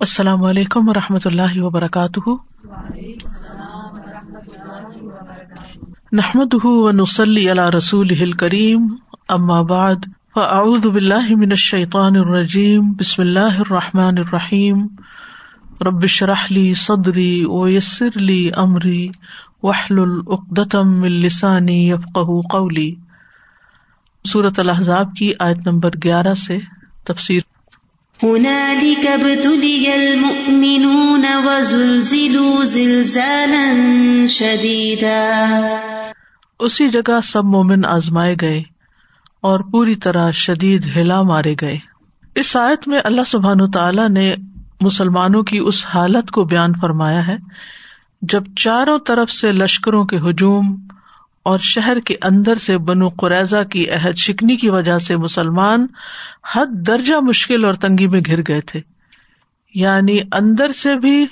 السلام علیکم و رحمۃ اللہ وبرکاتہ۔ نحمد نسلی اللہ رسول کریم بعد، فاعوذ باللہ من الشیطان الرجیم، بسم اللہ الرحمٰن الرحیم۔ ربش رحلی صدری و یسر علی عمری وحل العقدم السانی یفق قولی۔ صورت الحضاب کی آیت نمبر گیارہ سے تفسیر اسی جگہ سب مومن آزمائے گئے اور پوری طرح شدید ہلا مارے گئے۔ اس آیت میں اللہ سبحان تعالیٰ نے مسلمانوں کی اس حالت کو بیان فرمایا ہے، جب چاروں طرف سے لشکروں کے ہجوم اور شہر کے اندر سے بنو قریضہ کی عہد شکنی کی وجہ سے مسلمان حد درجہ مشکل اور تنگی میں گر گئے تھے۔ یعنی اندر سے بھی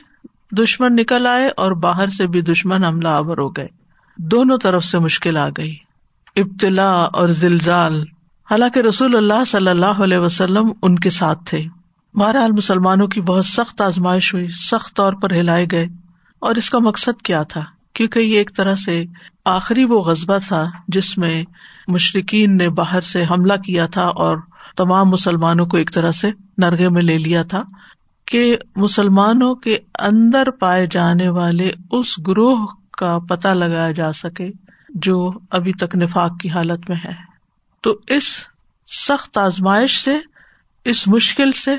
دشمن نکل آئے اور باہر سے بھی دشمن حملہ آور ہو گئے۔ دونوں طرف سے مشکل آ گئی۔ ابتلا اور زلزال۔ حالانکہ رسول اللہ صلی اللہ علیہ وسلم ان کے ساتھ تھے۔ بہرحال مسلمانوں کی بہت سخت آزمائش ہوئی، سخت طور پر ہلائے گئے۔ اور اس کا مقصد کیا تھا؟ کیونکہ یہ ایک طرح سے آخری وہ غذبہ تھا جس میں مشرقین نے باہر سے حملہ کیا تھا اور تمام مسلمانوں کو ایک طرح سے نرگے میں لے لیا تھا کہ مسلمانوں کے اندر پائے جانے والے اس گروہ کا پتہ لگایا جا سکے جو ابھی تک نفاق کی حالت میں ہے۔ تو اس سخت آزمائش سے، اس مشکل سے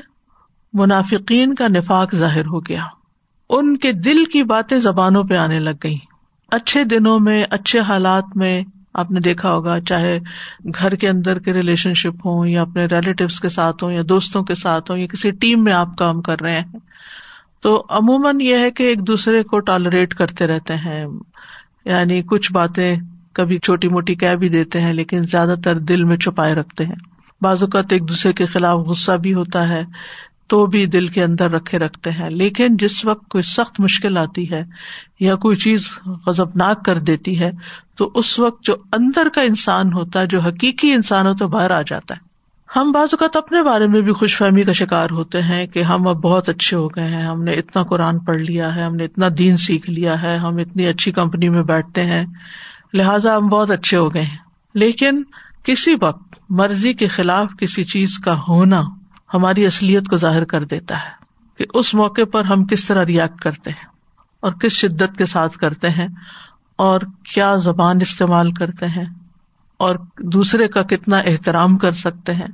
منافقین کا نفاق ظاہر ہو گیا۔ ان کے دل کی باتیں زبانوں پہ آنے لگ گئی اچھے دنوں میں، اچھے حالات میں آپ نے دیکھا ہوگا، چاہے گھر کے اندر کے ریلیشن شپ ہوں یا اپنے ریلیٹیوس کے ساتھ ہوں یا دوستوں کے ساتھ ہوں، یا کسی ٹیم میں آپ کام کر رہے ہیں، تو عموماً یہ ہے کہ ایک دوسرے کو ٹالریٹ کرتے رہتے ہیں۔ یعنی کچھ باتیں کبھی چھوٹی موٹی کہہ بھی دیتے ہیں، لیکن زیادہ تر دل میں چھپائے رکھتے ہیں۔ بعض اوقات ایک دوسرے کے خلاف غصہ بھی ہوتا ہے۔ تو بھی دل کے اندر رکھے رکھتے ہیں۔ لیکن جس وقت کوئی سخت مشکل آتی ہے یا کوئی چیز غزبناک کر دیتی ہے، تو اس وقت جو اندر کا انسان ہوتا ہے، جو حقیقی انسان ہو تو باہر آ جاتا ہے۔ ہم بعض اوقات اپنے بارے میں بھی خوش فہمی کا شکار ہوتے ہیں کہ ہم اب بہت اچھے ہو گئے ہیں، ہم نے اتنا قرآن پڑھ لیا ہے، ہم نے اتنا دین سیکھ لیا ہے، ہم اتنی اچھی کمپنی میں بیٹھتے ہیں۔ لہٰذا ہم بہت اچھے ہو گئے ہیں۔ لیکن کسی وقت مرضی کے خلاف کسی چیز کا ہونا ہماری اصلیت کو ظاہر کر دیتا ہے کہ اس موقع پر ہم کس طرح ریئیکٹ کرتے ہیں اور کس شدت کے ساتھ کرتے ہیں اور کیا زبان استعمال کرتے ہیں اور دوسرے کا کتنا احترام کر سکتے ہیں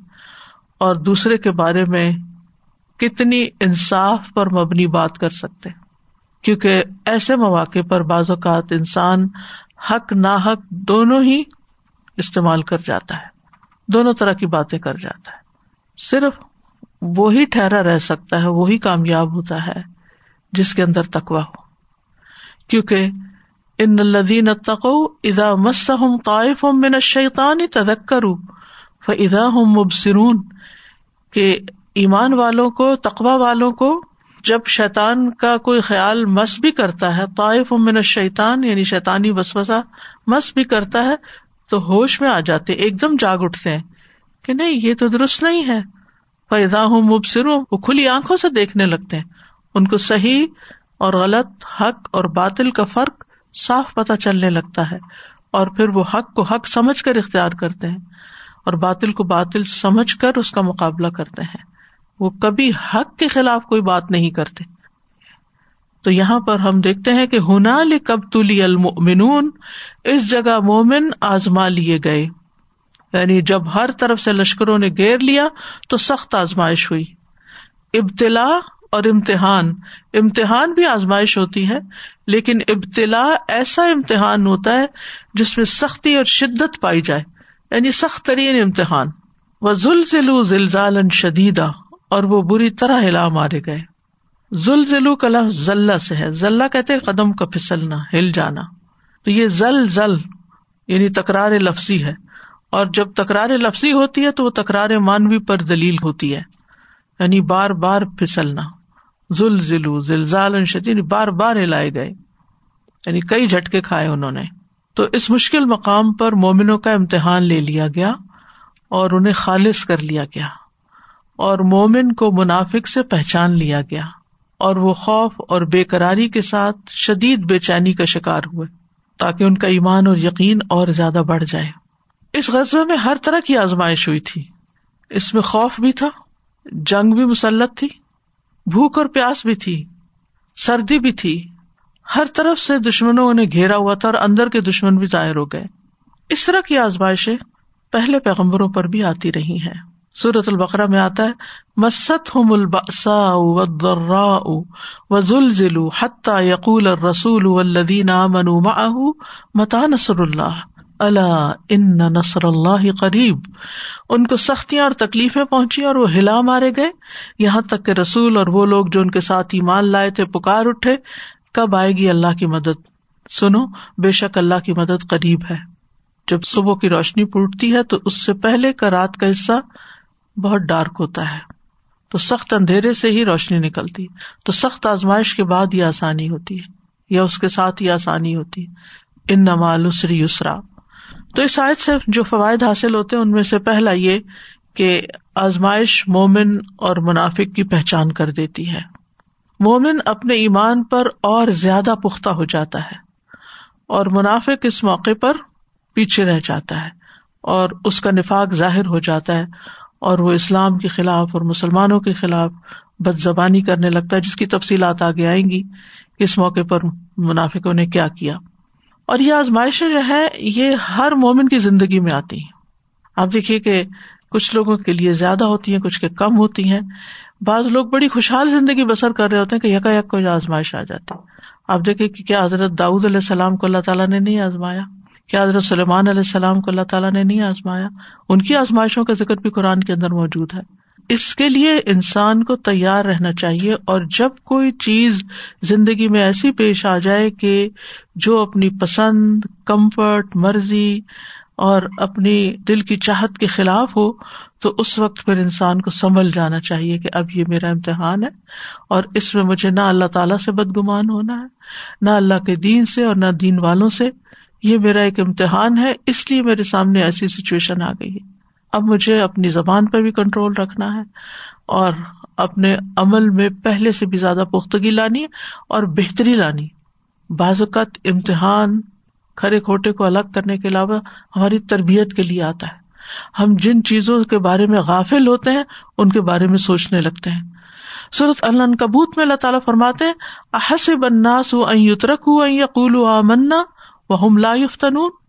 اور دوسرے کے بارے میں کتنی انصاف پر مبنی بات کر سکتے ہیں۔ کیونکہ ایسے مواقع پر بعض اوقات انسان حق نا حق دونوں ہی استعمال کر جاتا ہے، دونوں طرح کی باتیں کر جاتا ہے۔ صرف وہی ٹھہرا رہ سکتا ہے، وہی کامیاب ہوتا ہے جس کے اندر تکوا ہو۔ کیونکہ ان الدین تقو ادا مس طائف ہوں من شیطان تدکر ادا ہوں مبصرون، کہ ایمان والوں کو تقوا والوں کو جب شیطان کا کوئی خیال مس بھی کرتا ہے، طائف من شیطان یعنی شیطانی وسوسا مس بھی کرتا ہے، تو ہوش میں آ جاتے، ایک دم جاگ اٹھتے ہیں کہ نہیں، یہ تو درست نہیں ہے۔ فیضا ہوں مبصر وہ کھلی آنکھوں سے دیکھنے لگتے ہیں۔ ان کو صحیح اور غلط حق اور باطل کا فرق صاف پتہ چلنے لگتا ہے اور پھر وہ حق کو حق سمجھ کر اختیار کرتے ہیں اور باطل کو باطل سمجھ کر اس کا مقابلہ کرتے ہیں۔ وہ کبھی حق کے خلاف کوئی بات نہیں کرتے۔ تو یہاں پر ہم دیکھتے ہیں کہ ہنال کب تلی المنون اس جگہ مومن آزما لیے گئے۔ یعنی جب ہر طرف سے لشکروں نے گیر لیا تو سخت آزمائش ہوئی۔ ابتلا اور امتحان۔ امتحان بھی آزمائش ہوتی ہے، لیکن ابتلا ایسا امتحان ہوتا ہے جس میں سختی اور شدت پائی جائے۔ یعنی سخت ترین امتحان۔ وہ زلزلو زلزال شدیدا اور وہ بری طرح ہلا مارے گئے۔ زلزلو کا لفظ ذلہ سے ہے۔ ذلہ کہتے قدم کا پھسلنا، ہل جانا۔ تو یہ زل زل یعنی تکرار لفظی ہے۔ اور جب تکرار لفظی ہوتی ہے تو وہ تکرار مانوی پر دلیل ہوتی ہے۔ یعنی بار بار پھسلنا۔ ذل ذلو زلزال شدید یعنی بار بار ہلائے گئے۔ یعنی کئی جھٹکے کھائے انہوں نے۔ تو اس مشکل مقام پر مومنوں کا امتحان لے لیا گیا اور انہیں خالص کر لیا گیا۔ اور مومن کو منافق سے پہچان لیا گیا۔ اور وہ خوف اور بے قراری کے ساتھ شدید بے چینی کا شکار ہوئے تاکہ ان کا ایمان اور یقین اور زیادہ بڑھ جائے۔ اس غزبے میں ہر طرح کی آزمائش ہوئی تھی۔ اس میں خوف بھی تھا، جنگ بھی مسلط تھی، بھوک اور پیاس بھی تھی، سردی بھی تھی۔ ہر طرف سے دشمنوں نے گھیرا ہوا تھا اور اندر کے دشمن بھی ظاہر ہو گئے۔ اس طرح کی آزمائشیں پہلے پیغمبروں پر بھی آتی رہی ہیں۔ سورت البقرا میں آتا ہے مست ہم الباسا و ذلزلوا حتى يقول الرسول والذين آمنوا معه متى نصر اللہ۔ اللہ ان نصر اللہ قریب۔ ان کو سختیاں اور تکلیفیں پہنچی اور وہ ہلا مارے گئے۔ یہاں تک کہ رسول اور وہ لوگ جو ان کے ساتھ ایمان لائے تھے، پکار اٹھے۔ کب آئے گی اللہ کی مدد؟ سنو، بے شک اللہ کی مدد قریب ہے۔ جب صبح کی روشنی پوٹتی ہے تو اس سے پہلے کا رات کا حصہ بہت ڈارک ہوتا ہے۔ تو سخت اندھیرے سے ہی روشنی نکلتی۔ تو سخت آزمائش کے بعد یہ آسانی ہوتی ہے۔ یا اس کے ساتھ ہی آسانی ہوتی ہے۔ ان نمالسری یسرا۔ تو اس آیت سے جو فوائد حاصل ہوتے ہیں، ان میں سے پہلا یہ کہ آزمائش مومن اور منافق کی پہچان کر دیتی ہے۔ مومن اپنے ایمان پر اور زیادہ پختہ ہو جاتا ہے اور منافق اس موقع پر پیچھے رہ جاتا ہے اور اس کا نفاق ظاہر ہو جاتا ہے اور وہ اسلام کے خلاف اور مسلمانوں کے خلاف بد زبانی کرنے لگتا ہے، جس کی تفصیلات آگے آئیں گی۔ اس موقع پر منافقوں نے کیا کیا؟ اور یہ آزمائشیں جو ہے، یہ ہر مومن کی زندگی میں آتی ہیں آپ دیکھیے کہ کچھ لوگوں کے لیے زیادہ ہوتی ہیں، کچھ کے کم ہوتی ہیں۔ بعض لوگ بڑی خوشحال زندگی بسر کر رہے ہوتے ہیں کہ یکا یک کوئی آزمائش آ جاتی۔ آپ دیکھیں کہ کیا حضرت داؤد علیہ السلام کو اللہ تعالیٰ نے نہیں آزمایا؟ کیا حضرت سلیمان علیہ السلام کو اللہ تعالیٰ نے نہیں آزمایا؟ ان کی آزمائشوں کا ذکر بھی قرآن کے اندر موجود ہے۔ اس کے لیے انسان کو تیار رہنا چاہیے اور جب کوئی چیز زندگی میں ایسی پیش آ جائے کہ جو اپنی پسند، کمفرٹ، مرضی اور اپنی دل کی چاہت کے خلاف ہو، تو اس وقت پھر انسان کو سنبھل جانا چاہیے کہ اب یہ میرا امتحان ہے اور اس میں مجھے نہ اللہ تعالیٰ سے بدگمان ہونا ہے، نہ اللہ کے دین سے اور نہ دین والوں سے۔ یہ میرا ایک امتحان ہے، اس لیے میرے سامنے ایسی سچویشن آ گئی ہے۔ اب مجھے اپنی زبان پر بھی کنٹرول رکھنا ہے اور اپنے عمل میں پہلے سے بھی زیادہ پختگی لانی ہے اور بہتری لانی۔ بعض اوقات امتحان کھڑے کھوٹے کو الگ کرنے کے علاوہ ہماری تربیت کے لیے آتا ہے۔ ہم جن چیزوں کے بارے میں غافل ہوتے ہیں، ان کے بارے میں سوچنے لگتے ہیں۔ صورت اللہ کبوت میں اللہ تعالیٰ فرماتے ہیں، احسب الناس ان يتركوا ان يقولوا آمنا وہ لا یفتنون۔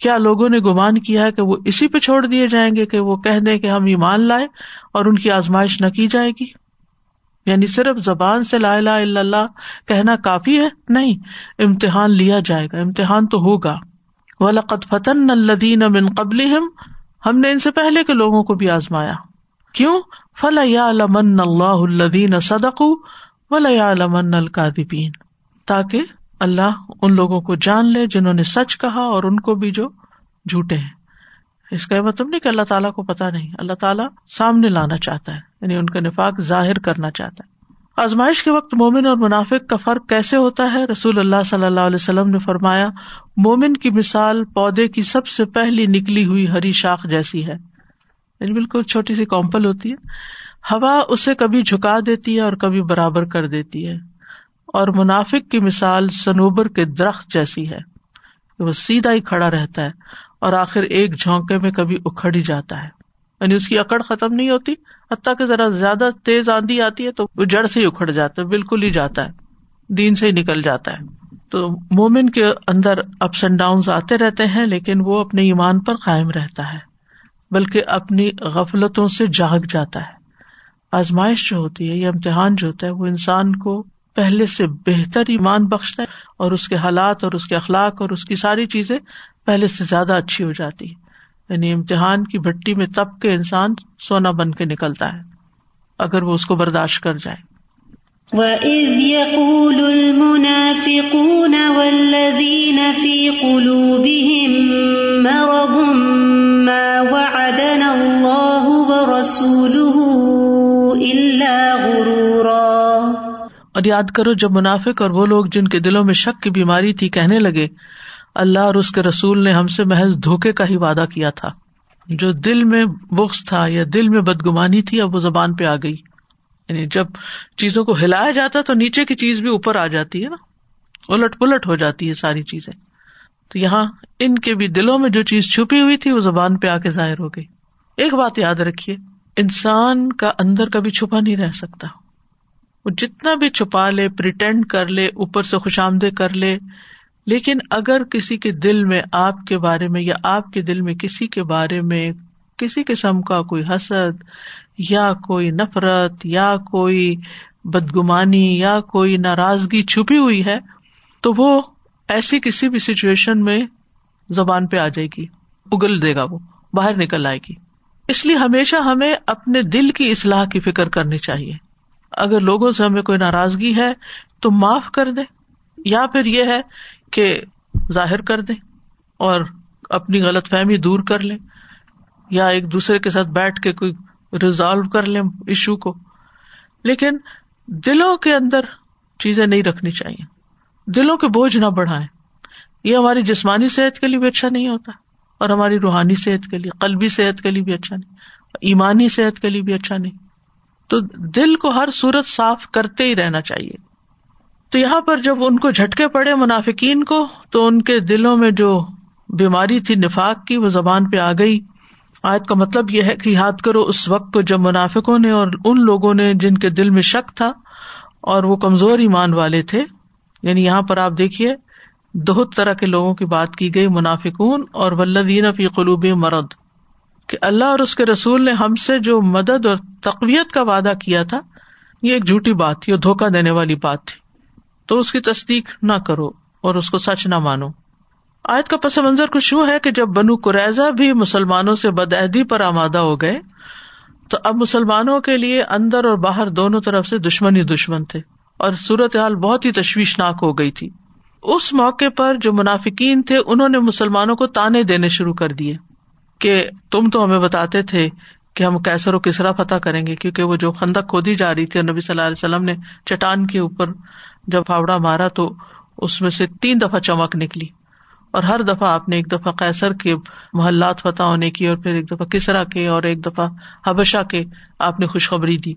کیا لوگوں نے گمان کیا ہے کہ وہ اسی پہ چھوڑ دیے جائیں گے کہ وہ کہہ دیں کہ ہم ایمان لائے اور ان کی آزمائش نہ کی جائے گی؟ یعنی صرف زبان سے لا الا اللہ کہنا کافی ہے؟ نہیں، امتحان لیا جائے گا، امتحان تو ہوگا۔ ولقت فتن الدین من قبل ہم نے ان سے پہلے کے لوگوں کو بھی آزمایا۔ کیوں؟ فل یا لمن اللہ الدین صدق ولا لمن القادبین تاکہ اللہ ان لوگوں کو جان لے جنہوں نے سچ کہا اور ان کو بھی جو جھوٹے ہیں۔ اس کا مطلب نہیں کہ اللہ تعالیٰ کو پتا نہیں۔ اللہ تعالیٰ سامنے لانا چاہتا ہے یعنی ان کا نفاق ظاہر کرنا چاہتا ہے۔ آزمائش کے وقت مومن اور منافق کا فرق کیسے ہوتا ہے؟ رسول اللہ صلی اللہ علیہ وسلم نے فرمایا، مومن کی مثال پودے کی سب سے پہلی نکلی ہوئی ہری شاخ جیسی ہے۔ یعنی بالکل چھوٹی سی کمپل ہوتی ہے۔ ہوا اسے کبھی جھکا دیتی ہے اور کبھی برابر کر دیتی ہے۔ اور منافق کی مثال سنوبر کے درخت جیسی ہے وہ سیدھا ہی کھڑا رہتا ہے اور آخر ایک جھونکے میں کبھی اکھڑ ہی جاتا ہے۔ یعنی اس کی اکڑ ختم نہیں ہوتی، حتیٰ کہ ذرا زیادہ تیز آندھی آتی ہے تو وہ جڑ سے ہی اکھڑ جاتا ہے، بالکل ہی جاتا ہے، دین سے ہی نکل جاتا ہے۔ تو مومن کے اندر اپس اینڈ ڈاؤن آتے رہتے ہیں، لیکن وہ اپنے ایمان پر قائم رہتا ہے، بلکہ اپنی غفلتوں سے جاگ جاتا ہے۔ آزمائش جو ہوتی ہے یا امتحان جو ہوتا ہے، وہ انسان کو پہلے سے بہتر ایمان بخشتا ہے اور اس کے حالات اور اس کے اخلاق اور اس کی ساری چیزیں پہلے سے زیادہ اچھی ہو جاتی یعنی امتحان کی بھٹی میں تب کے انسان سونا بن کے نکلتا ہے، اگر وہ اس کو برداشت کر جائے۔ وَإِذْ يَقُولُ الْمُنَافِقُونَ وَالَّذِينَ فِي قُلُوبِهِم مَّرَضٌ مَّا وَعَدَنَا اللَّهُ وَرَسُولُهُ إِلَّا غُرُورًا اور یاد کرو جب منافق اور وہ لوگ جن کے دلوں میں شک کی بیماری تھی کہنے لگے، اللہ اور اس کے رسول نے ہم سے محض دھوکے کا ہی وعدہ کیا تھا۔ جو دل میں بخش تھا یا دل میں بدگمانی تھی، اب وہ زبان پہ آ گئی۔ یعنی جب چیزوں کو ہلایا جاتا تو نیچے کی چیز بھی اوپر آ جاتی ہے نا۔ الٹ پلٹ ہو جاتی ہے ساری چیزیں۔ تو یہاں ان کے بھی دلوں میں جو چیز چھپی ہوئی تھی، وہ زبان پہ آ کے ظاہر ہو گئی۔ ایک بات یاد رکھیے، انسان کا اندر کبھی چھپا نہیں رہ سکتا۔ وہ جتنا بھی چھپا لے پریٹینڈ کر لے، اوپر سے خوش آمدے کر لے۔ لیکن اگر کسی کے دل میں، آپ کے بارے میں یا آپ کے دل میں کسی کے بارے میں کسی قسم کا کوئی حسد یا کوئی نفرت یا کوئی بدگمانی یا کوئی ناراضگی چھپی ہوئی ہے، تو وہ ایسی کسی بھی سچویشن میں زبان پہ آ جائے گی، اگل دے گا وہ، باہر نکل آئے گی۔ اس لیے ہمیشہ ہمیں اپنے دل کی اصلاح کی فکر کرنی چاہیے۔ اگر لوگوں سے ہمیں کوئی ناراضگی ہے تو معاف کر دے یا پھر یہ ہے کہ ظاہر کر دیں اور اپنی غلط فہمی دور کر لیں یا ایک دوسرے کے ساتھ بیٹھ کے کوئی ریزالو کر لیں ایشو کو۔ لیکن دلوں کے اندر چیزیں نہیں رکھنی چاہیے۔ دلوں کے بوجھ نہ بڑھائیں۔ یہ ہماری جسمانی صحت کے لیے بھی اچھا نہیں ہوتا اور ہماری روحانی صحت کے لیے، قلبی صحت کے لیے بھی اچھا نہیں، ایمانی صحت کے لیے بھی اچھا نہیں۔ تو دل کو ہر صورت صاف کرتے ہی رہنا چاہیے۔ تو یہاں پر جب ان کو جھٹکے پڑے منافقین کو، تو ان کے دلوں میں جو بیماری تھی، نفاق کی، وہ زبان پہ آ گئی۔ آج کا مطلب یہ ہے کہ یاد کرو، اس وقت کو جب منافقوں نے اور ان لوگوں نے جن کے دل میں شک تھا اور وہ کمزور ایمان والے تھے یعنی یہاں پر آپ دیکھیے دو طرح کے لوگوں کی بات کی گئی، منافقون اور ولدین فی قلوب مرد کہ اللہ اور اس کے رسول نے ہم سے جو مدد اور تقویت کا وعدہ کیا تھا، یہ ایک جھوٹی بات تھی اور دھوکا دینے والی بات تھی۔ تو اس کی تصدیق نہ کرو اور اس کو سچ نہ مانو۔ آیت کا پس منظر کچھ یوں ہے کہ جب بنو قریضہ بھی مسلمانوں سے بدعہدی پر آمادہ ہو گئے، تو اب مسلمانوں کے لیے اندر اور باہر دونوں طرف سے دشمن ہی دشمن تھے اور صورت حال بہت ہی تشویشناک ہو گئی تھی۔ اس موقع پر جو منافقین تھے، انہوں نے مسلمانوں کو تانے دینے شروع کر دیے۔ کہ تم تو ہمیں بتاتے تھے کہ ہم کیسر و کسرا فتح کریں گے، کیونکہ وہ جو خندق کھودی جا رہی تھی اور نبی صلی اللہ علیہ وسلم نے چٹان کے اوپر جب پھاوڑا مارا تو اس میں سے تین دفعہ چمک نکلی۔ اور ہر دفعہ آپ نے ایک دفعہ کیسر کے محلات فتح ہونے کی اور پھر ایک دفعہ کسرا کے اور ایک دفعہ حبشہ کے آپ نے خوشخبری دی۔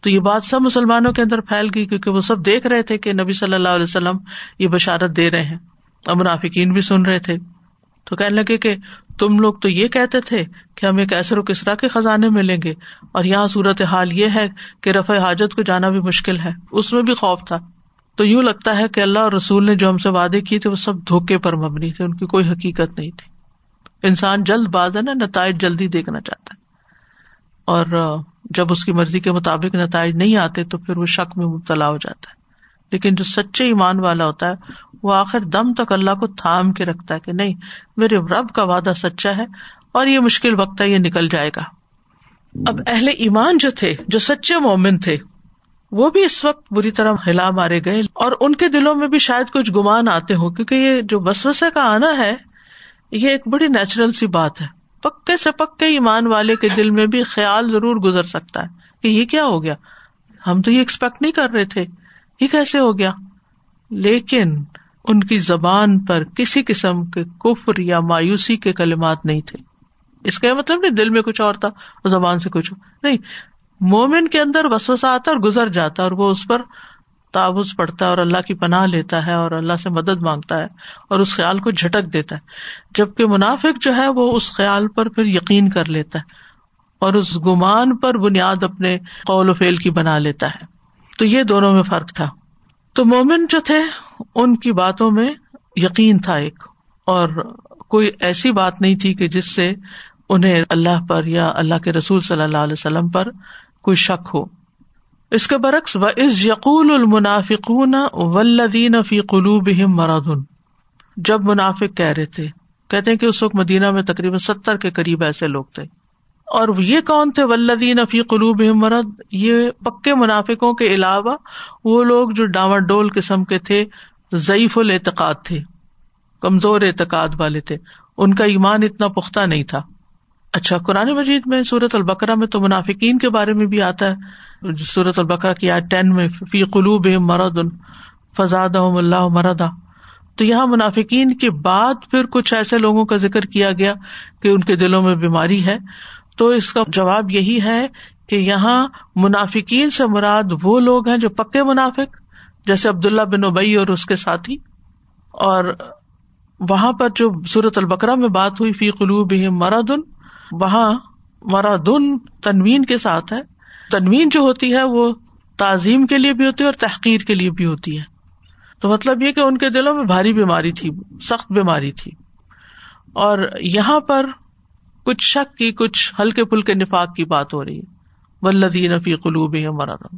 تو یہ بات سب مسلمانوں کے اندر پھیل گئی کیونکہ وہ سب دیکھ رہے تھے کہ نبی صلی اللہ علیہ وسلم یہ بشارت دے رہے ہیں۔ اور منافقین بھی سن رہے تھے۔ تو کہنے لگے کہ تم لوگ تو یہ کہتے تھے کہ ہمیں کیسر و کسرا کے خزانے ملیں گے، اور یہاں صورت حال یہ ہے کہ رفع حاجت کو جانا بھی مشکل ہے، اس میں بھی خوف تھا۔ تو یوں لگتا ہے کہ اللہ اور رسول نے جو ہم سے وعدے کیے تھے، وہ سب دھوکے پر مبنی تھے، ان کی کوئی حقیقت نہیں تھی۔ انسان جلد باز ہے نا، نتائج جلدی دیکھنا چاہتا ہے۔ اور جب اس کی مرضی کے مطابق نتائج نہیں آتے تو پھر وہ شک میں مبتلا ہو جاتا ہے۔ لیکن جو سچے ایمان والا ہوتا ہے وہ آخر دم تک اللہ کو تھام کے رکھتا ہے کہ نہیں، میرے رب کا وعدہ سچا ہے اور یہ مشکل وقت ہے، یہ نکل جائے گا۔ اب اہل ایمان جو تھے، جو سچے مومن تھے، وہ بھی اس وقت بری طرح ہلا مارے گئے اور ان کے دلوں میں بھی شاید کچھ گمان آتے ہوں، کیونکہ یہ جو بسوسے کا آنا ہے، یہ ایک بڑی نیچرل سی بات ہے۔ پکے سے پکے ایمان والے کے دل میں بھی خیال ضرور گزر سکتا ہے کہ یہ کیا ہو گیا۔ ہم تو یہ ایکسپیکٹ نہیں کر رہے تھے۔ یہ کیسے ہو گیا؟ لیکن ان کی زبان پر کسی قسم کے کفر یا مایوسی کے کلمات نہیں تھے۔ اس کا مطلب نہیں دل میں کچھ اور تھا اور زبان سے کچھ۔ نہیں، مومن کے اندر وسوسا آتا اور گزر جاتا اور وہ اس پر تعوض پڑتا ہے اور اللہ کی پناہ لیتا ہے اور اللہ سے مدد مانگتا ہے اور اس خیال کو جھٹک دیتا ہے۔ جبکہ منافق جو ہے وہ اس خیال پر پھر یقین کر لیتا ہے اور اس گمان پر بنیاد اپنے قول و فیل کی بنا لیتا ہے۔ تو یہ دونوں میں فرق تھا۔ تو مومن جو تھے ان کی باتوں میں یقین تھا ایک، اور کوئی ایسی بات نہیں تھی کہ جس سے انہیں اللہ پر یا اللہ کے رسول صلی اللہ علیہ وسلم پر کوئی شک ہو۔ اس کے برعکس و از یقول المنافقون ولدین فی قلوب مرادن جب منافق کہہ رہے تھے، کہتے ہیں کہ اس وقت مدینہ میں تقریباً ستر کے قریب ایسے لوگ تھے۔ اور یہ کون تھے؟ ولدین فی قلوب مرد یہ پکے منافقوں کے علاوہ وہ لوگ جو ڈاور ڈول قسم کے تھے، ضعیف الاعتقاد تھے، کمزور اعتقاد والے تھے۔ ان کا ایمان اتنا پختہ نہیں تھا۔ اچھا قرآن مجید میں سورت البکرا میں تو منافقین کے بارے میں بھی آتا ہے۔ سورت البکرا کی آج ٹین میں، فی قلوب مرد فضاد اللہ مردا تو یہاں منافقین کے بعد پھر کچھ ایسے لوگوں کا ذکر کیا گیا کہ ان کے دلوں میں بیماری ہے۔ تو اس کا جواب یہی ہے کہ یہاں منافقین سے مراد وہ لوگ ہیں جو پکے منافق، جیسے عبداللہ بن ابئی اور اس کے ساتھی۔ اور وہاں پر جو سورت البکرا میں بات ہوئی، فی قلوب مرادن وہاں مرادن تنوین کے ساتھ ہے۔ تنوین جو ہوتی ہے، وہ تعظیم کے لیے بھی ہوتی ہے اور تحقیر کے لیے بھی ہوتی ہے۔ تو مطلب یہ کہ ان کے دلوں میں بھاری بیماری تھی، سخت بیماری تھی۔ اور یہاں پر کچھ شک کی، کچھ ہلکے پھلکے نفاق کی بات ہو رہی ہے۔ ولدین فی قلوب مردن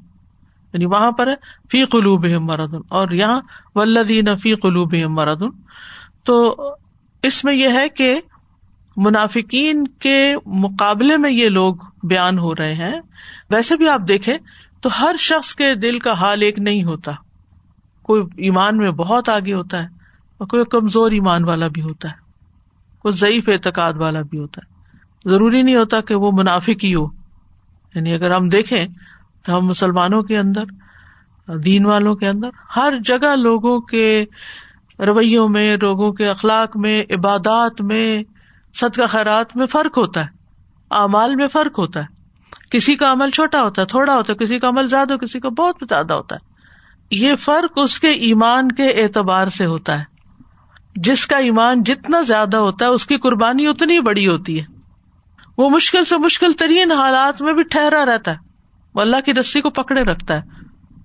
یعنی وہاں پر ہے فی قلوب مردن اور یہاں ولدین فی قلوب مردن تو اس میں یہ ہے کہ منافقین کے مقابلے میں یہ لوگ بیان ہو رہے ہیں۔ ویسے بھی آپ دیکھیں تو ہر شخص کے دل کا حال ایک نہیں ہوتا۔ کوئی ایمان میں بہت آگے ہوتا ہے اور کوئی کمزور ایمان والا بھی ہوتا ہے۔ کوئی ضعیف اعتقاد والا بھی ہوتا ہے۔ ضروری نہیں ہوتا کہ وہ منافق ہی ہو۔ یعنی اگر ہم دیکھیں تو ہم مسلمانوں کے اندر، دین والوں کے اندر، ہر جگہ لوگوں کے رویوں میں، لوگوں کے اخلاق میں، عبادات میں، صدقہ خیرات میں فرق ہوتا ہے۔ اعمال میں فرق ہوتا ہے۔ کسی کا عمل چھوٹا ہوتا ہے، تھوڑا ہوتا ہے، کسی کا عمل زیادہ، کسی کا بہت زیادہ ہوتا ہے۔ یہ فرق اس کے ایمان کے اعتبار سے ہوتا ہے۔ جس کا ایمان جتنا زیادہ ہوتا ہے، اس کی قربانی اتنی بڑی ہوتی ہے۔ وہ مشکل سے مشکل ترین حالات میں بھی ٹھہرا رہتا ہے۔ وہ اللہ کی رسی کو پکڑے رکھتا ہے۔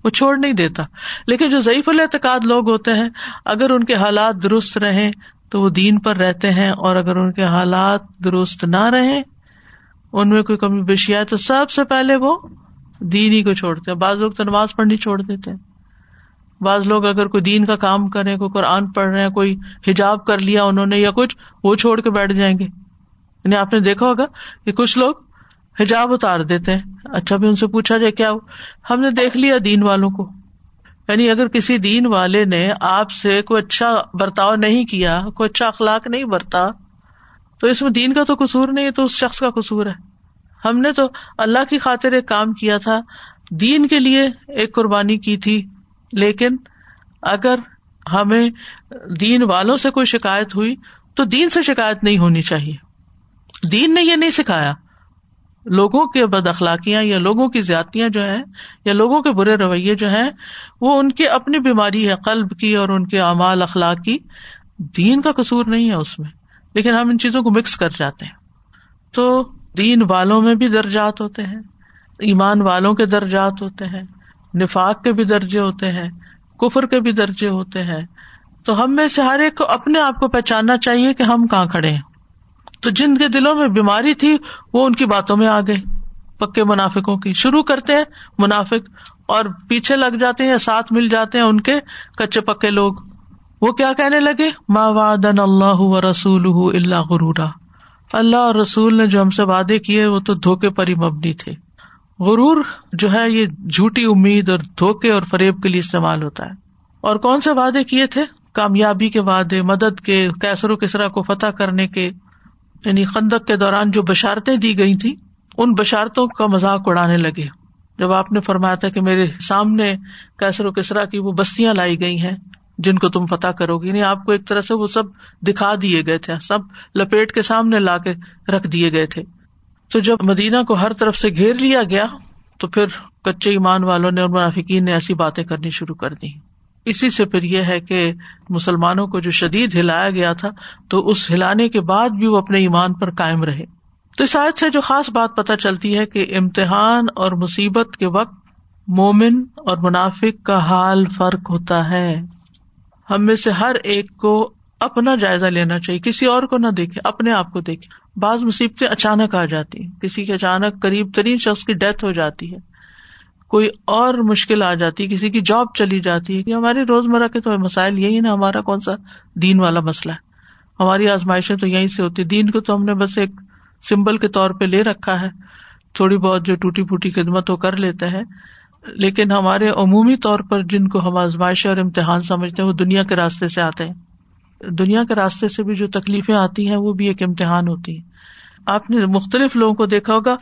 وہ چھوڑ نہیں دیتا۔ لیکن جو ضعیف الاعتقاد لوگ ہوتے ہیں، اگر ان کے حالات درست رہیں تو وہ دین پر رہتے ہیں، اور اگر ان کے حالات درست نہ رہے ان میں کوئی کمی بیشی آئے تو سب سے پہلے وہ دین ہی کو چھوڑتے ہیں۔ بعض لوگ تو نماز پڑھنی چھوڑ دیتے ہیں۔ بعض لوگ اگر کوئی دین کا کام کرے کوئی قرآن پڑھ رہے ہیں، کوئی حجاب کر لیا انہوں نے یا کچھ، وہ چھوڑ کے بیٹھ جائیں گے۔ یعنی آپ نے دیکھا ہوگا کہ کچھ لوگ حجاب اتار دیتے ہیں۔ اچھا بھی ان سے پوچھا جائے کیا ہو۔ ہم نے دیکھ لیا دین والوں کو۔ یعنی اگر کسی دین والے نے آپ سے کوئی اچھا برتاؤ نہیں کیا، کوئی اچھا اخلاق نہیں برتا، تو اس میں دین کا تو قصور نہیں ہے تو اس شخص کا قصور ہے۔ ہم نے تو اللہ کی خاطر ایک کام کیا تھا۔ دین کے لیے ایک قربانی کی تھی، لیکن اگر ہمیں دین والوں سے کوئی شکایت ہوئی تو دین سے شکایت نہیں ہونی چاہیے۔ دین نے یہ نہیں سکھایا۔ لوگوں کے بد اخلاقیاں یا لوگوں کی زیادتیاں جو ہیں یا لوگوں کے برے رویے جو ہیں، وہ ان کی اپنی بیماری ہے، قلب کی اور ان کے اعمال اخلاق کی۔ دین کا قصور نہیں ہے اس میں، لیکن ہم ان چیزوں کو مکس کر جاتے ہیں۔ تو دین والوں میں بھی درجات ہوتے ہیں، ایمان والوں کے درجات ہوتے ہیں، نفاق کے بھی درجے ہوتے ہیں، کفر کے بھی درجے ہوتے ہیں۔ تو ہم میں سے ہر ایک کو اپنے آپ کو پہچاننا چاہیے کہ ہم کہاں کھڑے ہیں۔ تو جن کے دلوں میں بیماری تھی، وہ ان کی باتوں میں آ گئی پکے منافقوں کی۔ شروع کرتے ہیں منافق اور پیچھے لگ جاتے ہیں، ساتھ مل جاتے ہیں ان کے کچے پکے لوگ۔ وہ کیا کہنے لگے؟ ما وادن اللہ و رسول اللہ غرورا۔ اللہ اور رسول نے جو ہم سے وعدے کیے، وہ تو دھوکے پر ہی مبنی تھے۔ غرور جو ہے، یہ جھوٹی امید اور دھوکے اور فریب کے لیے استعمال ہوتا ہے۔ اور کون سے وعدے کیے تھے؟ کامیابی کے وعدے، مدد کے کیسر و کسرا کو فتح کرنے کے۔ یعنی خندق کے دوران جو بشارتیں دی گئی تھی ان بشارتوں کا مذاق اڑانے لگے۔ جب آپ نے فرمایا تھا کہ میرے سامنے کیسر و کسرا کی وہ بستیاں لائی گئی ہیں، جن کو تم فتح کرو گی یعنی آپ کو ایک طرح سے وہ سب دکھا دیے گئے تھے، سب لپیٹ کے سامنے لا کے رکھ دیے گئے تھے۔ تو جب مدینہ کو ہر طرف سے گھیر لیا گیا، تو پھر کچے ایمان والوں نے اور منافقین نے ایسی باتیں کرنی شروع کر دی اسی سے پھر یہ ہے کہ مسلمانوں کو جو شدید ہلایا گیا تھا، تو اس ہلانے کے بعد بھی وہ اپنے ایمان پر قائم رہے۔ تو اس آیت سے جو خاص بات پتہ چلتی ہے کہ امتحان اور مصیبت کے وقت مومن اور منافق کا حال فرق ہوتا ہے۔ ہم میں سے ہر ایک کو اپنا جائزہ لینا چاہیے، کسی اور کو نہ دیکھے، اپنے آپ کو دیکھے۔ بعض مصیبتیں اچانک آ جاتی ہیں، کسی کے اچانک قریب ترین شخص کی ڈیتھ ہو جاتی ہے۔ کوئی اور مشکل آ جاتی ہے کسی کی جاب چلی جاتی ہے ہماری روزمرہ کے تو مسائل یہی نا، ہمارا کون سا دین والا مسئلہ ہے۔ ہماری آزمائشیں تو یہیں سے ہوتی دین کو تو ہم نے بس ایک سمبل کے طور پہ لے رکھا ہے۔ تھوڑی بہت جو ٹوٹی پوٹی خدمت وہ کر لیتے ہیں۔ لیکن ہمارے عمومی طور پر جن کو ہم آزمائش اور امتحان سمجھتے ہیں، وہ دنیا کے راستے سے آتے ہیں۔ دنیا کے راستے سے بھی جو تکلیفیں آتی ہیں، وہ بھی ایک امتحان ہوتی ہے آپ نے مختلف لوگوں کو دیکھا ہوگا،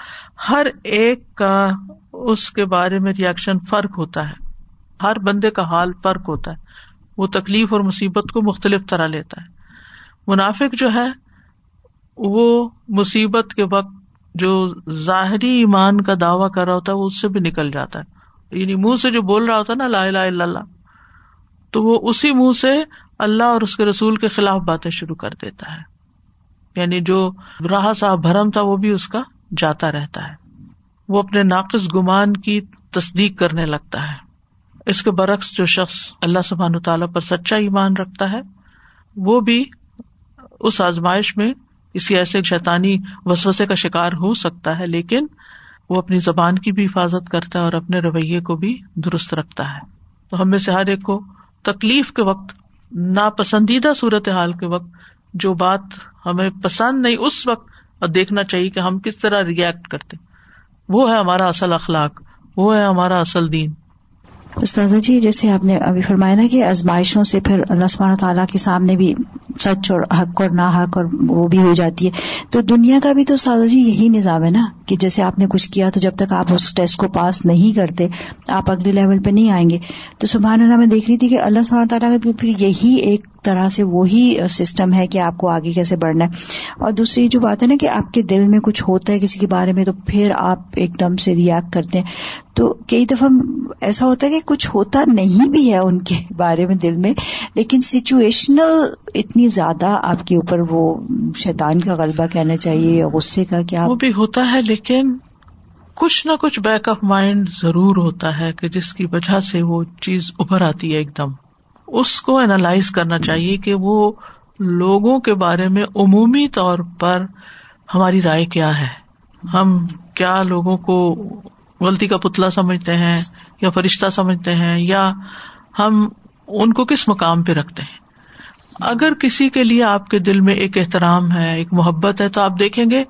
ہر ایک کا اس کے بارے میں ریئیکشن فرق ہوتا ہے۔ ہر بندے کا حال فرق ہوتا ہے۔ وہ تکلیف اور مصیبت کو مختلف طرح لیتا ہے۔ منافق جو ہے، وہ مصیبت کے وقت جو ظاہری ایمان کا دعوی کر رہا ہوتا ہے، وہ اس سے بھی نکل جاتا ہے۔ یعنی منہ سے جو بول رہا ہوتا ہے نا، لا الہ الا اللہ، تو وہ اسی منہ سے اللہ اور اس کے رسول کے خلاف باتیں شروع کر دیتا ہے۔ یعنی جو راہ صاحب بھرم تھا، وہ بھی اس کا جاتا رہتا ہے۔ وہ اپنے ناقص گمان کی تصدیق کرنے لگتا ہے۔ اس کے برعکس جو شخص اللہ سبحان تعالیٰ پر سچا ایمان رکھتا ہے، وہ بھی اس آزمائش میں کسی ایسے شیطانی وسوسے کا شکار ہو سکتا ہے، لیکن وہ اپنی زبان کی بھی حفاظت کرتا ہے اور اپنے رویے کو بھی درست رکھتا ہے۔ تو ہم میں سے ہر ایک کو تکلیف کے وقت، ناپسندیدہ صورت حال کے وقت جو بات ہمیں پسند نہیں، اس وقت دیکھنا چاہیے کہ ہم کس طرح ریئیکٹ کرتے۔ وہ ہے ہمارا اصل اخلاق، وہ ہے ہمارا اصل دین۔ استاذہ جی جیسے آپ نے ابھی فرمایا نا کہ ازمائشوں سے پھر اللہ سبحانہ تعالیٰ کے سامنے بھی سچ اور حق اور نہ حق اور وہ بھی ہو جاتی ہے۔ تو دنیا کا بھی تو استاذہ جی یہی نظام ہے نا کہ جیسے آپ نے کچھ کیا تو جب تک آپ اس ٹیسٹ کو پاس نہیں کرتے، آپ اگلے لیول پہ نہیں آئیں گے۔ تو سبحان اللہ میں دیکھ رہی تھی کہ اللہ سبحانہ تعالیٰ کا پھر یہی ایک طرح سے وہی سسٹم ہے کہ آپ کو آگے کیسے بڑھنا ہے۔ اور دوسری جو بات ہے نا کہ آپ کے دل میں کچھ ہوتا ہے کسی کے بارے میں تو پھر آپ ایک دم سے ریئیکٹ کرتے ہیں۔ تو کئی دفعہ ایسا ہوتا ہے کہ کچھ ہوتا نہیں بھی ہے ان کے بارے میں دل میں، لیکن سچویشنل اتنی زیادہ آپ کے اوپر وہ شیطان کا غلبہ کہنا چاہیے یا غصے کا کیا وہ بھی ہوتا ہے، لیکن کچھ نہ کچھ بیک آف مائنڈ ضرور ہوتا ہے کہ جس کی وجہ سے وہ چیز ابھر آتی ہے ایک دم۔ اس کو اینالائز کرنا چاہیے کہ وہ لوگوں کے بارے میں عمومی طور پر ہماری رائے کیا ہے۔ ہم کیا لوگوں کو غلطی کا پتلا سمجھتے ہیں یا فرشتہ سمجھتے ہیں یا ہم ان کو کس مقام پہ رکھتے ہیں۔ اگر کسی کے لیے آپ کے دل میں ایک احترام ہے، ایک محبت ہے، تو آپ دیکھیں گے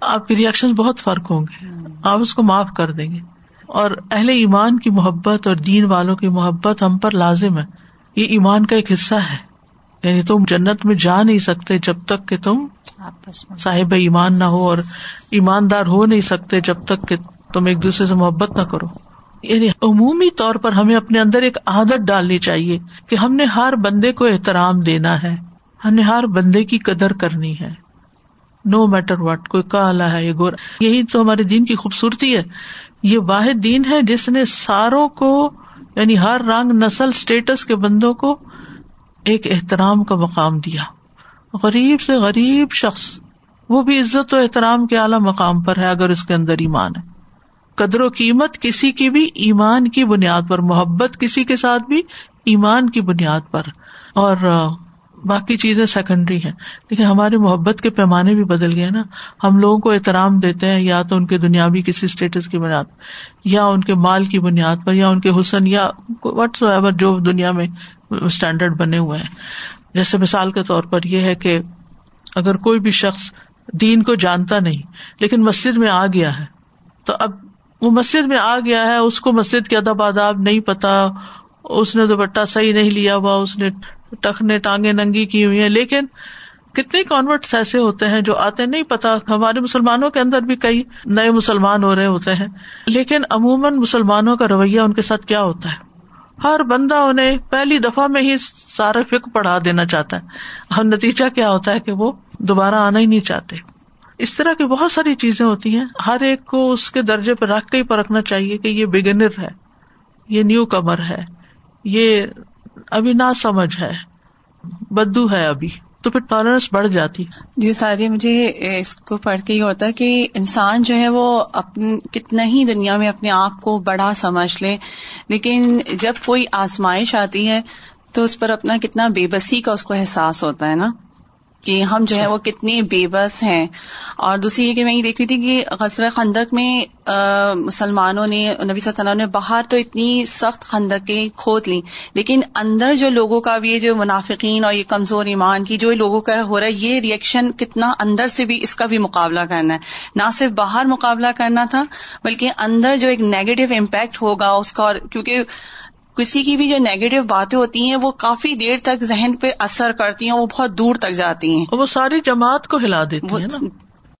آپ کے ریئیکشن بہت فرق ہوں گے۔ آپ اس کو معاف کر دیں گے۔ اور اہل ایمان کی محبت اور دین والوں کی محبت ہم پر لازم ہے۔ یہ ایمان کا ایک حصہ ہے۔ یعنی تم جنت میں جا نہیں سکتے جب تک کہ تم صاحب ایمان نہ ہو اور ایماندار ہو نہیں سکتے جب تک کہ تم ایک دوسرے سے محبت نہ کرو۔ یعنی عمومی طور پر ہمیں اپنے اندر ایک عادت ڈالنی چاہیے کہ ہم نے ہر بندے کو احترام دینا ہے۔ ہم نے ہر بندے کی قدر کرنی ہے۔ نو میٹر واٹ کوئی کالا ہے یہ گورا یہی تو ہمارے دین کی خوبصورتی ہے۔ یہ واحد دین ہے جس نے ساروں کو یعنی ہر رنگ نسل اسٹیٹس کے بندوں کو ایک احترام کا مقام دیا۔ غریب سے غریب شخص، وہ بھی عزت و احترام کے اعلی مقام پر ہے اگر اس کے اندر ایمان ہے۔ قدر و قیمت کسی کی بھی، ایمان کی بنیاد پر، محبت کسی کے ساتھ بھی، ایمان کی بنیاد پر۔ اور باقی چیزیں سیکنڈری ہیں۔ لیکن ہماری محبت کے پیمانے بھی بدل گئے نا۔ ہم لوگوں کو احترام دیتے ہیں، یا تو ان کے دنیاوی کسی اسٹیٹس کی بنیاد یا ان کے مال کی بنیاد پر، یا ان کے حسن، یا وٹس ایور جو دنیا میں اسٹینڈرڈ بنے ہوئے ہیں۔ جیسے مثال کے طور پر یہ ہے کہ اگر کوئی بھی شخص دین کو جانتا نہیں، لیکن مسجد میں آ گیا ہے، تو اب وہ مسجد میں آ گیا ہے، اس کو مسجد کے ادب آداب نہیں پتا، اس نے دوپٹہ صحیح نہیں لیا ہوا، اس نے ٹخنے ٹانگے ننگی کی ہوئی ہیں۔ لیکن کتنے کانورٹس ایسے ہوتے ہیں جو آتے نہیں پتا۔ ہمارے مسلمانوں کے اندر بھی کئی نئے مسلمان ہو رہے ہوتے ہیں۔ لیکن عموماً مسلمانوں کا رویہ ان کے ساتھ کیا ہوتا ہے؟ ہر بندہ انہیں پہلی دفعہ میں ہی سارا فک پڑھا دینا چاہتا ہے۔ اور نتیجہ کیا ہوتا ہے کہ وہ دوبارہ آنا ہی نہیں چاہتے۔ اس طرح کی بہت ساری چیزیں ہوتی ہیں۔ ہر ایک کو اس کے درجے پہ رکھ کے ہی پرکھنا چاہیے کہ یہ بگنر ہے، یہ نیو کمر ہے، یہ ابھی نہ سمجھ ہے بدو ہے ابھی، تو پھر ٹالرنس بڑھ جاتی۔ جی ساری جی مجھے اس کو پڑھ کے یہ ہوتا ہے کہ انسان جو ہے وہ کتنا ہی دنیا میں اپنے آپ کو بڑا سمجھ لے، لیکن جب کوئی آزمائش آتی ہے تو اس پر اپنا کتنا بے بسی کا اس کو احساس ہوتا ہے نا۔ کہ ہم جو ہے وہ کتنے بے بس ہیں۔ اور دوسری یہ کہ میں یہ دیکھ رہی تھی کہ غزوہ خندق میں مسلمانوں نے، نبی صلی اللہ علیہ وسلم نے باہر تو اتنی سخت خندقیں کھود لی لیکن اندر جو لوگوں کا بھی جو منافقین اور یہ کمزور ایمان کی جو لوگوں کا ہو رہا ہے، یہ ریئیکشن کتنا اندر سے بھی اس کا بھی مقابلہ کرنا ہے۔ نہ صرف باہر مقابلہ کرنا تھا، بلکہ اندر جو ایک نیگیٹو امپیکٹ ہوگا اس کا اور کیونکہ کسی کی بھی جو نیگیٹو باتیں ہوتی ہیں وہ کافی دیر تک ذہن پہ اثر کرتی ہیں وہ بہت دور تک جاتی ہیں۔ وہ ساری جماعت کو ہلا دیتی ہیں